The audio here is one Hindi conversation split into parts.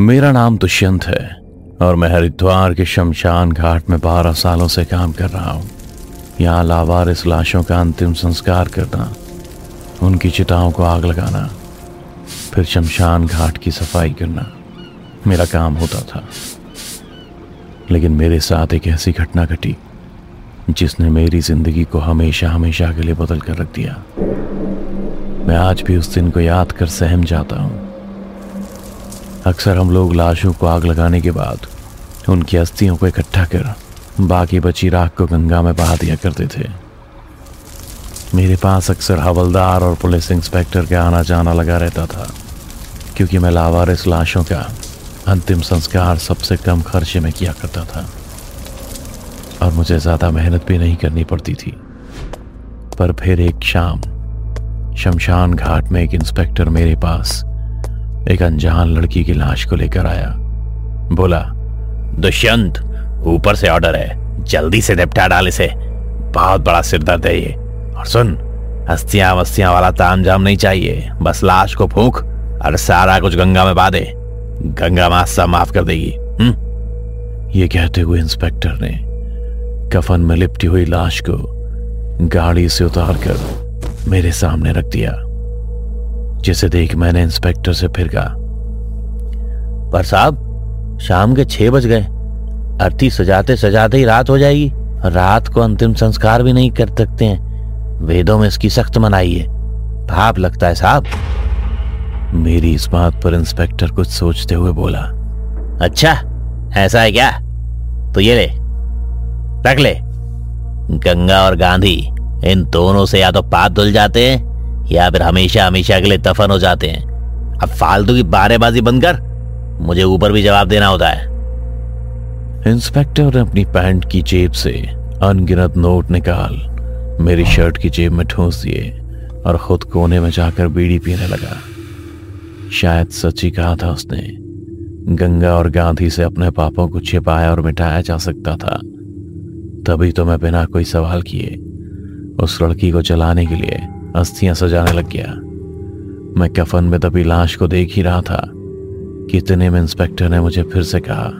मेरा नाम दुष्यंत है और मैं हरिद्वार के शमशान घाट में बारह सालों से काम कर रहा हूँ। यहाँ लावारिस लाशों का अंतिम संस्कार करना, उनकी चिताओं को आग लगाना, फिर शमशान घाट की सफ़ाई करना मेरा काम होता था। लेकिन मेरे साथ एक ऐसी घटना घटी, जिसने मेरी ज़िंदगी को हमेशा हमेशा के लिए बदल कर रख दिया। मैं आज भी उस दिन को याद कर सहम जाता हूँ। अक्सर हम लोग लाशों को आग लगाने के बाद उनकी अस्थियों को इकट्ठा कर बाकी बची राख को गंगा में बहा दिया करते थे। मेरे पास अक्सर हवलदार और पुलिस इंस्पेक्टर का आना जाना लगा रहता था, क्योंकि मैं लावारिस लाशों का अंतिम संस्कार सबसे कम खर्चे में किया करता था। और मुझे ज़्यादा मेहनत भी नहीं करनी पड़ती थी। पर फिर एक शाम, शमशान घाट में एक इंस्पेक्टर मेरे पास एक अनजान लड़की की लाश को लेकर आया। बोला, दुष्यंत, ऊपर से ऑर्डर है। जल्दी से निपटा डाल इसे। बहुत बड़ा सिर दर्द है ये। और सुन हस्तियाँ वस्तियाँ वाला ताम जाम नहीं चाहिए। बस लाश को फूक और सारा कुछ गंगा में बा दे गंगा माँ सब माफ़ कर देगी। हुँ? ये कहते हुए इंस्पेक्टर ने कफन में लिपटी हुई लाश को गाड़ी से उतार कर मेरे सामने रख दिया। जिसे देख मैंने इंस्पेक्टर से फिर कहा, पर साहब, शाम के छह बज गए। अर्थी सजाते सजाते ही रात हो जाएगी। रात को अंतिम संस्कार भी नहीं कर सकते हैं। वेदों में इसकी सख्त मनाई है। भाप लगता है, साहब। मेरी इस बात पर इंस्पेक्टर कुछ सोचते हुए बोला अच्छा ऐसा है क्या? तो ये ले, रख ले। गंगा और गांधी, इन दोनों से या तो पाप धुल जाते हैं या फिर हमेशा हमेशा के लिए दफन हो जाते हैं। अब फालतू की बारेबाजी बंद कर। मुझे ऊपर भी जवाब देना होता है। इंस्पेक्टर ने अपनी पैंट की जेब से अनगिनत नोट निकाल, मेरी शर्ट की जेब में ठूस दिए और खुद कोने में जाकर बीड़ी पीने लगा। शायद सच ही कहा था उसने, गंगा और गांधी से अपने पापों को छिपाया और मिटाया जा सकता था। तभी तो मैं बिना कोई सवाल किए उस लड़की को चलाने के लिए अस्थियाँ सजाने लग गया। मैं कफन में दबी लाश को देख ही रहा था कितने में इंस्पेक्टर ने मुझे फिर से कहा,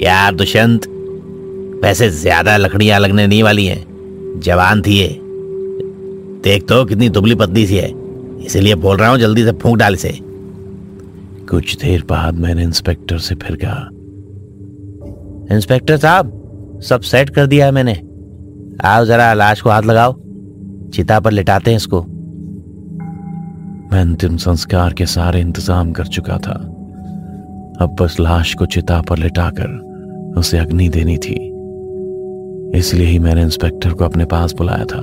यार दुष्यंत, वैसे ज़्यादा लकड़ियाँ लगने नहीं वाली हैं। जवान थी ये। देख तो कितनी दुबली पतली सी है। इसीलिए बोल रहा हूँ जल्दी से फूंक डाल से कुछ देर बाद मैंने इंस्पेक्टर से फिर कहा, इंस्पेक्टर साहब, सब सेट कर दिया है मैंने। आओ जरा लाश को हाथ लगाओ। चिता पर लिटाते हैं इसको। मैं अंतिम संस्कार के सारे इंतज़ाम कर चुका था। अब बस लाश को चिता पर लिटाकर उसे अग्नि देनी थी। इसलिए ही मैंने इंस्पेक्टर को अपने पास बुलाया था।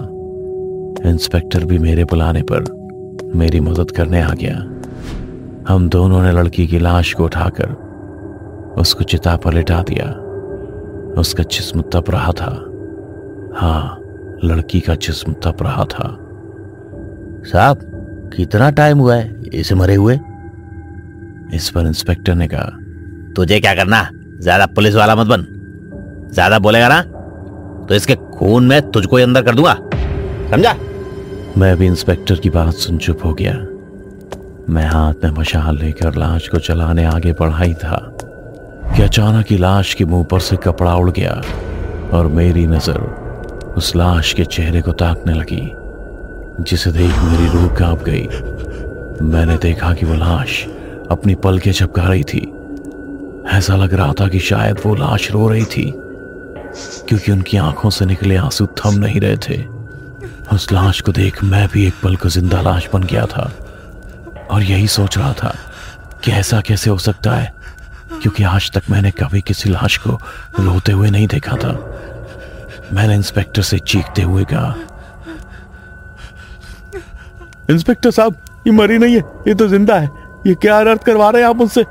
इंस्पेक्टर भी मेरे बुलाने पर मेरी मदद करने आ गया। हम दोनों ने लड़की की लाश को उठाकर उसको चिता पर लिटा दिया। उसका जिस्म तप रहा था। हाँ लड़की का जिस्म तप रहा था। साहब कितना टाइम हुआ है? इसे मरे हुए? इस पर इंस्पेक्टर ने कहा तुझे क्या करना? ज़्यादा पुलिस वाला मत बन। ज़्यादा बोलेगा ना तो इसके खून में तुझको ही अंदर कर दूँगा। समझा? मैं भी इंस्पेक्टर की बात सुन चुप हो गया। मैं हाथ में मशाल लेकर लाश को चलाने आगे बढ़ा ही था। कि अचानक ही लाश के मुँह पर से कपड़ा उड़ गया और मेरी नज़र उस लाश के चेहरे को ताकने लगी, जिसे देख मेरी रूह काँप गई। मैंने देखा कि वो लाश अपनी पल के झपका रही थी। ऐसा लग रहा था कि शायद वो लाश रो रही थी, क्योंकि उनकी आँखों से निकले आँसू थम नहीं रहे थे। उस लाश को देख मैं भी एक पल को ज़िंदा लाश बन गया था, और यही सोच रहा था कि ऐसा कैसे हो सकता है, क्योंकि आज तक मैंने कभी किसी लाश को रोते हुए नहीं देखा था। मैंने इंस्पेक्टर से चीखते हुए कहा इंस्पेक्टर साहब ये मरी नहीं है ये तो ज़िंदा है। ये क्या अर्थ करवा रहे हैं आप मुझसे?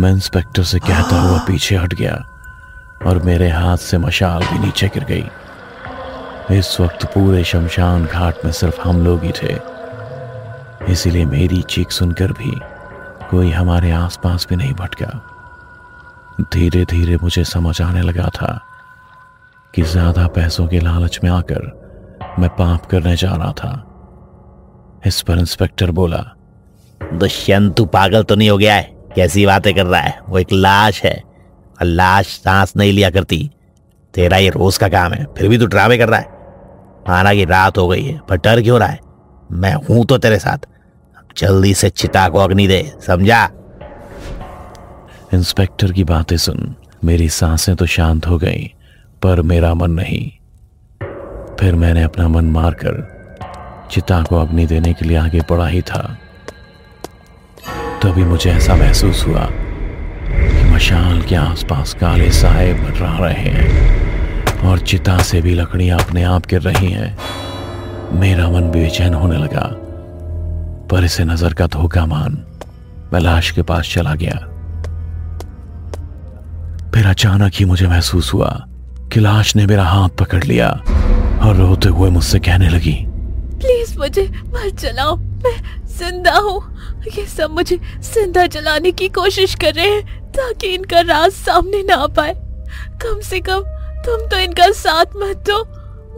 मैं इंस्पेक्टर से कहता हुआ पीछे हट गया और मेरे हाथ से मशाल भी नीचे गिर गई। इस वक्त पूरे शमशान घाट में सिर्फ़ हम लोग ही थे। इसीलिए मेरी चीख सुनकर भी कोई हमारे आसपास भी नहीं भटका। धीरे धीरे मुझे समझ आने लगा था कि ज़्यादा पैसों के लालच में आकर मैं पाप करने जा रहा था। इस पर इंस्पेक्टर बोला, दुष्यंत, तू पागल तो नहीं हो गया है? कैसी बातें कर रहा है? वो एक लाश है। और लाश सांस नहीं लिया करती। तेरा ये रोज का काम है, फिर भी तू ड्रामे कर रहा है। माना कि रात हो गई है, पर डर क्यों रहा है? मैं हूँ तो तेरे साथ। जल्दी से चिता को अग्नि दे, समझा? इंस्पेक्टर की बातें सुन, मेरी साँसें तो शांत हो गई। पर मेरा मन नहीं। फिर मैंने अपना मन मारकर चिता को अग्नि देने के लिए आगे बढ़ा ही था। तभी मुझे ऐसा महसूस हुआ कि मशाल के आसपास काले साए मंडरा रहे हैं और चिता से भी लकड़ियाँ अपने आप गिर रही हैं। मेरा मन बेचैन होने लगा, पर इसे नज़र का धोखा मान, मैं लाश के पास चला गया। फिर अचानक ही मुझे महसूस हुआ कि लाश ने मेरा हाथ पकड़ लिया और रोते हुए मुझसे कहने लगी, प्लीज़ मुझे मत जलाओ, मैं ज़िंदा हूँ। ये सब मुझे ज़िंदा जलाने की कोशिश कर रहे हैं ताकि इनका राज सामने ना आ पाए कम से कम तुम तो इनका साथ मत दो।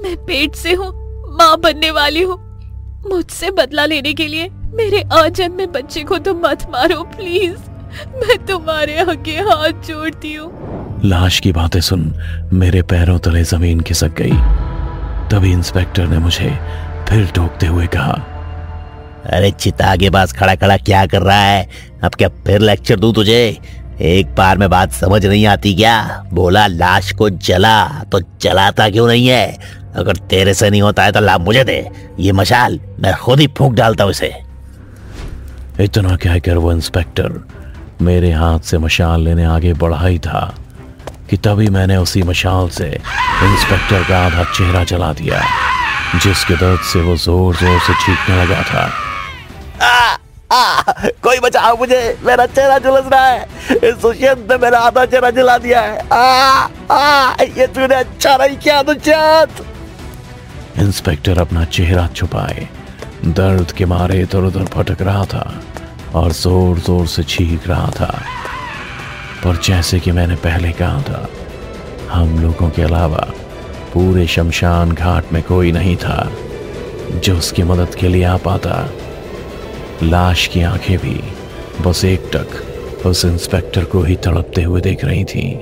मैं पेट से हूँ, माँ बनने वाली हूँ। मुझसे बदला लेने के लिए मेरे आजन में बच्चे को तो मत मारो, प्लीज़। मैं तुम्हारे आगे हाथ जोड़ती हूँ। लाश की बातें सुन मेरे पैरों तले ज़मीन खिसक गई। तभी इंस्पेक्टर ने मुझे फिर टोकते हुए कहा अरे चिता के पास खड़ा खड़ा क्या कर रहा है? अब क्या फिर लेक्चर दूँ तुझे? एक बार में बात समझ नहीं आती क्या? बोला लाश को जला तो जलाता क्यों नहीं है? अगर तेरे से नहीं होता है तो लाभ मुझे दे। ये मशाल मैं खुद ही फूक डालता हूँ इसे। इतना कहकर वो इंस्पेक्टर मेरे हाथ से मशाल लेने आगे बढ़ा ही था। कि तभी मैंने उसी मशाल से इंस्पेक्टर का आधा चेहरा जला दिया जिसके दर्द से वो ज़ोर ज़ोर से चीखने लगा था। आ, आ, कोई बचाओ मुझे मेरा चेहरा झुलस रहा है। इस दुष्यंत ने मेरा आधा चेहरा जला दिया है। आ, आ, ये तूने अच्छा नहीं किया दुष्यंत। इंस्पेक्टर अपना चेहरा छुपाए। दर्द के मारे इधर उधर भटक रहा था और ज़ोर ज़ोर से चीख रहा था। पर जैसे कि मैंने पहले कहा था, हम लोगों के अलावा पूरे शमशान घाट में कोई नहीं था जो उसकी मदद के लिए आ पाता। लाश की आँखें भी बस एक टक उस इंस्पेक्टर को ही तड़पते हुए देख रही थी।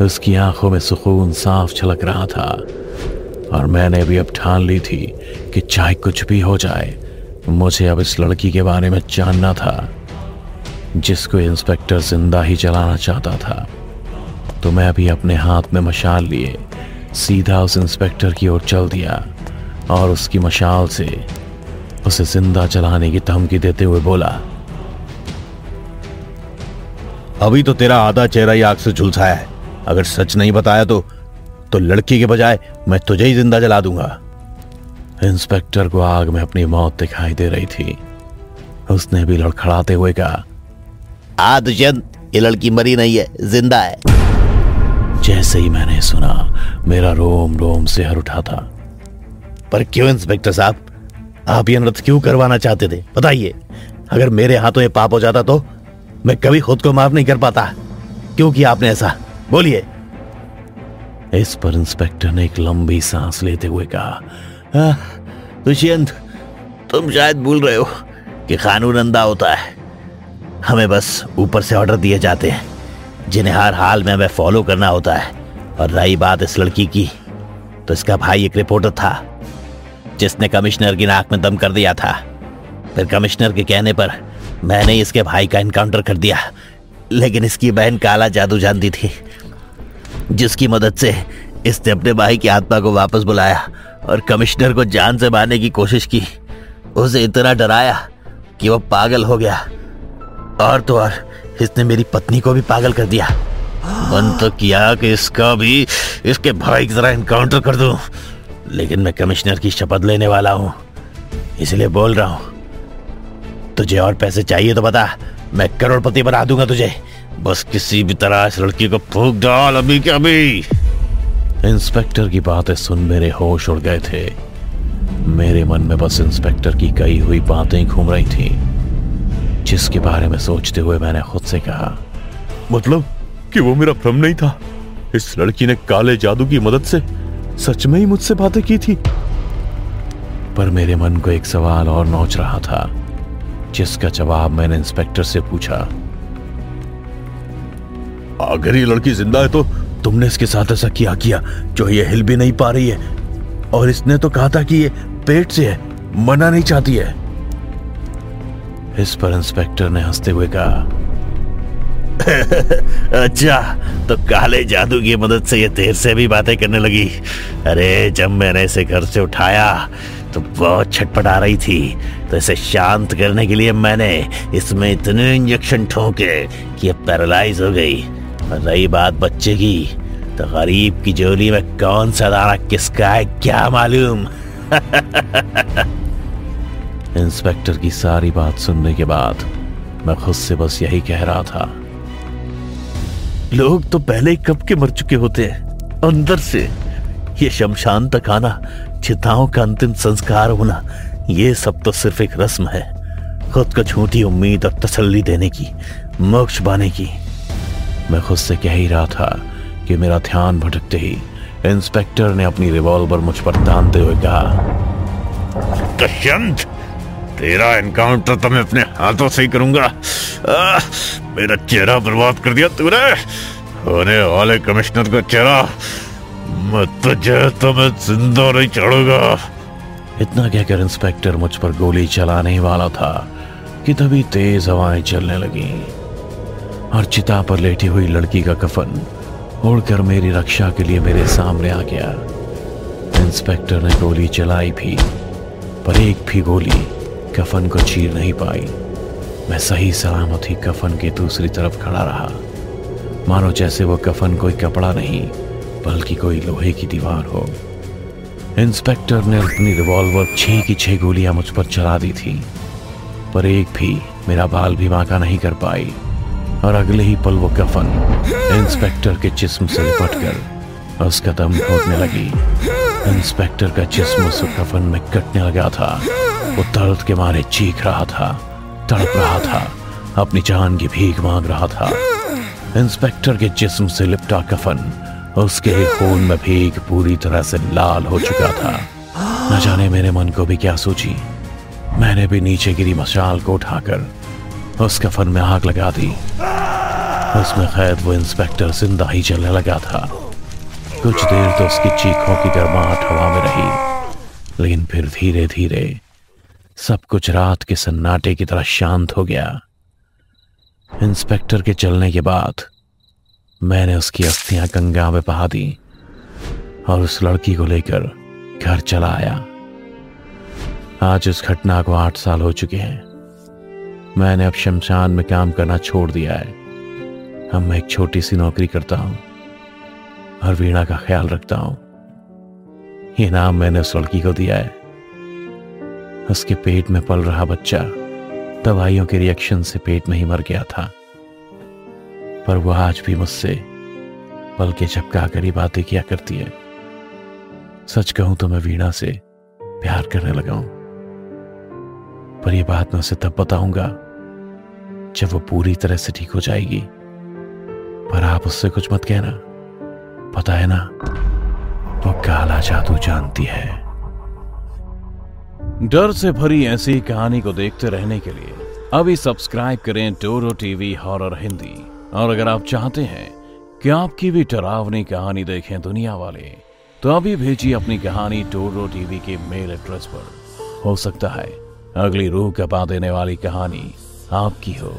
उसकी आँखों में सुकून साफ़ छलक रहा था और मैंने भी अब ठान ली थी कि चाहे कुछ भी हो जाए, मुझे अब इस लड़की के बारे में जानना था। जिसको इंस्पेक्टर ज़िंदा ही चलाना चाहता था तो मैं अभी अपने हाथ में मशाल लिए, सीधा उस इंस्पेक्टर की ओर चल दिया और उसकी मशाल से उसे ज़िंदा चलाने की धमकी देते हुए बोला, अभी तो तेरा आधा चेहरा ही आग से झुलसाया है। अगर सच नहीं बताया तो तो लड़की के बजाय मैं तुझे ही ज़िंदा जला दूँगा। इंस्पेक्टर को आग में अपनी मौत दिखाई दे रही थी। उसने भी लड़खड़ाते हुए कहा आ दुष्यंत ये लड़की मरी नहीं है, ज़िंदा है। जैसे ही मैंने सुना, मेरा रोम रोम से हर उठा था। पर क्यों, इंस्पेक्टर साहब? आप ये नृत्य क्यों करवाना चाहते थे? बताइए। अगर मेरे हाथों ये पाप हो जाता तो मैं कभी खुद को माफ़ नहीं कर पाता। क्यों किया आपने ऐसा? बोलिए। इस पर इंस्पेक्टर ने एक लंबी सांस लेते हुए कहा दुष्यंत, तुम शायद भूल रहे हो कि कानून अंधा होता है। हमें बस ऊपर से ऑर्डर दिए जाते हैं, जिन्हें हर हाल में हमें फॉलो करना होता है। और रही बात इस लड़की की तो इसका भाई एक रिपोर्टर था, जिसने कमिश्नर की नाक में दम कर दिया था। फिर कमिश्नर के कहने पर मैंने इसके भाई का इनकाउंटर कर दिया, लेकिन इसकी बहन काला जादू जानती थी, जिसकी मदद से इसने अपने भाई की आत्मा को वापस बुलाया और कमिश्नर को जान से मारने की कोशिश की। उसे इतना डराया कि वो पागल हो गया। और तो और, इसने मेरी पत्नी को भी पागल कर दिया। मन तो किया कि इसका भी, इसके भाई की तरह इनकाउंटर कर दूँ। लेकिन मैं कमिश्नर की शपथ लेने वाला हूँ। इसलिए बोल रहा हूँ। तुझे और पैसे चाहिए तो बता, मैं करोड़पति बना दूँगा तुझे। बस किसी भी तरह इस लड़की को फूक डाल अभी के अभी। इंस्पेक्टर की बातें सुन मेरे होश उड़ गए थे। मेरे मन में बस इंस्पेक्टर की कही हुई बातें घूम रही थी। जिसके बारे में सोचते हुए मैंने खुद से कहा मतलब कि वो मेरा भ्रम नहीं था? इस लड़की ने काले जादू की मदद से सच में ही मुझसे बातें की थी। पर मेरे मन को एक सवाल और नोच रहा था जिसका जवाब मैंने इंस्पेक्टर से पूछा। अगर ये लड़की ज़िंदा है तो तुमने इसके साथ ऐसा किया किया जो ये हिल भी नहीं पा रही है? और इसने तो कहा था कि ये पेट से है मना नहीं चाहती है। इस पर इंस्पेक्टर ने हँसते हुए कहा अच्छा तो काले जादू की मदद से ये देर से भी बातें करने लगी। अरे, जब मैंने इसे घर से उठाया तो बहुत छटपटा रही थी। तो इसे शांत करने के लिए मैंने इसमें इतने इंजेक्शन ठोके कि ये पैरालाइज हो गई। और रही बात बच्चे की तो गरीब की जोली में कौन सा दाना किसका है, क्या मालूम? इंस्पेक्टर की सारी बात सुनने के बाद मैं खुद से बस यही कह रहा था। लोग तो पहले ही कब के मर चुके होते हैं? अंदर से। ये शमशान तक आना, चिताओं का अंतिम संस्कार होना, ये सब तो सिर्फ़ एक रस्म है। खुद को झूठी उम्मीद और तसल्ली देने की, मोक्ष पाने की। मैं खुद से कह ही रहा था कि मेरा ध्यान भटकते ही इंस्पेक्टर ने अपनी रिवॉल्वर मुझ पर तानते हुए कहा दुष्यंत तेरा एनकाउंटर तो मैं अपने हाथों से ही करूँगा। आ, मेरा चेहरा बर्बाद कर दिया तूने। होने वाले कमिश्नर का चेहरा। मैं तुझे तो मैं ज़िंदा नहीं छोड़ूँगा। इतना कहकर इंस्पेक्टर मुझ पर गोली चलाने वाला था कि तभी तेज हवाएँ चलने लगी। और चिता पर लेटी हुई लड़की का कफन उड़कर मेरी रक्षा के लिए मेरे सामने आ गया। इंस्पेक्टर ने गोली चलाई भी पर एक भी गोली कफन को चीर नहीं पाई। मैं सही सलामत ही कफन के दूसरी तरफ़ खड़ा रहा। मानो जैसे वो कफन कोई कपड़ा नहीं, बल्कि कोई लोहे की दीवार हो। इंस्पेक्टर ने अपनी रिवॉल्वर छह की छह गोलियाँ मुझ पर चला दी थी, पर एक भी मेरा बाल भी बांका नहीं कर पाई, और अगले ही पल वो कफन इंस्पेक्टर के जिस्म से लिपट कर उसका दम घोटने लगी। इंस्पेक्टर का जिस्म उस कफन में कटने लगा था। वो दर्द के मारे चीख रहा था, तड़प रहा था, अपनी जान की भीख मांग रहा था। इंस्पेक्टर के जिस्म से लिपटा कफन, उसके खून में भीग पूरी तरह से लाल हो चुका था। न जाने मेरे मन को भी क्या सोची मैंने भी नीचे गिरी मशाल को उठाकर उस कफन में आग लगा दी। उसमें खैर वो इंस्पेक्टर ज़िंदा ही चलने लगा था। कुछ देर तो उसकी चीखों की गर्माहट हवा में रही, लेकिन फिर धीरे धीरे सब कुछ रात के सन्नाटे की तरह शांत हो गया। इंस्पेक्टर के चलने के बाद मैंने उसकी अस्थियाँ गंगा में बहा दी और उस लड़की को लेकर घर चला आया। आज उस घटना को आठ साल हो चुके हैं। मैंने अब शमशान में काम करना छोड़ दिया है। अब मैं एक छोटी सी नौकरी करता हूँ और वीणा का ख्याल रखता हूँ। ये नाम मैंने उस लड़की को दिया है। उसके पेट में पल रहा बच्चा दवाइयों के रिएक्शन से पेट में ही मर गया था। पर वह आज भी मुझसे पल के झपका कर ही बातें किया करती है। सच कहूँ तो मैं वीणा से प्यार करने लगा हूँ। पर यह बात मैं उसे तब बताऊँगा जब वो पूरी तरह से ठीक हो जाएगी। पर आप उससे कुछ मत कहना। पता है ना, वो काला जादू जानती है। डर से भरी ऐसी कहानी को देखते रहने के लिए अभी सब्सक्राइब करें टोरो टीवी हॉरर हिंदी। और अगर आप चाहते हैं कि आपकी भी डरावनी कहानी देखें दुनिया वाले तो अभी भेजिए अपनी कहानी टोरो टीवी के मेल एड्रेस पर। हो सकता है अगली रूह कपा देने वाली कहानी आपकी हो।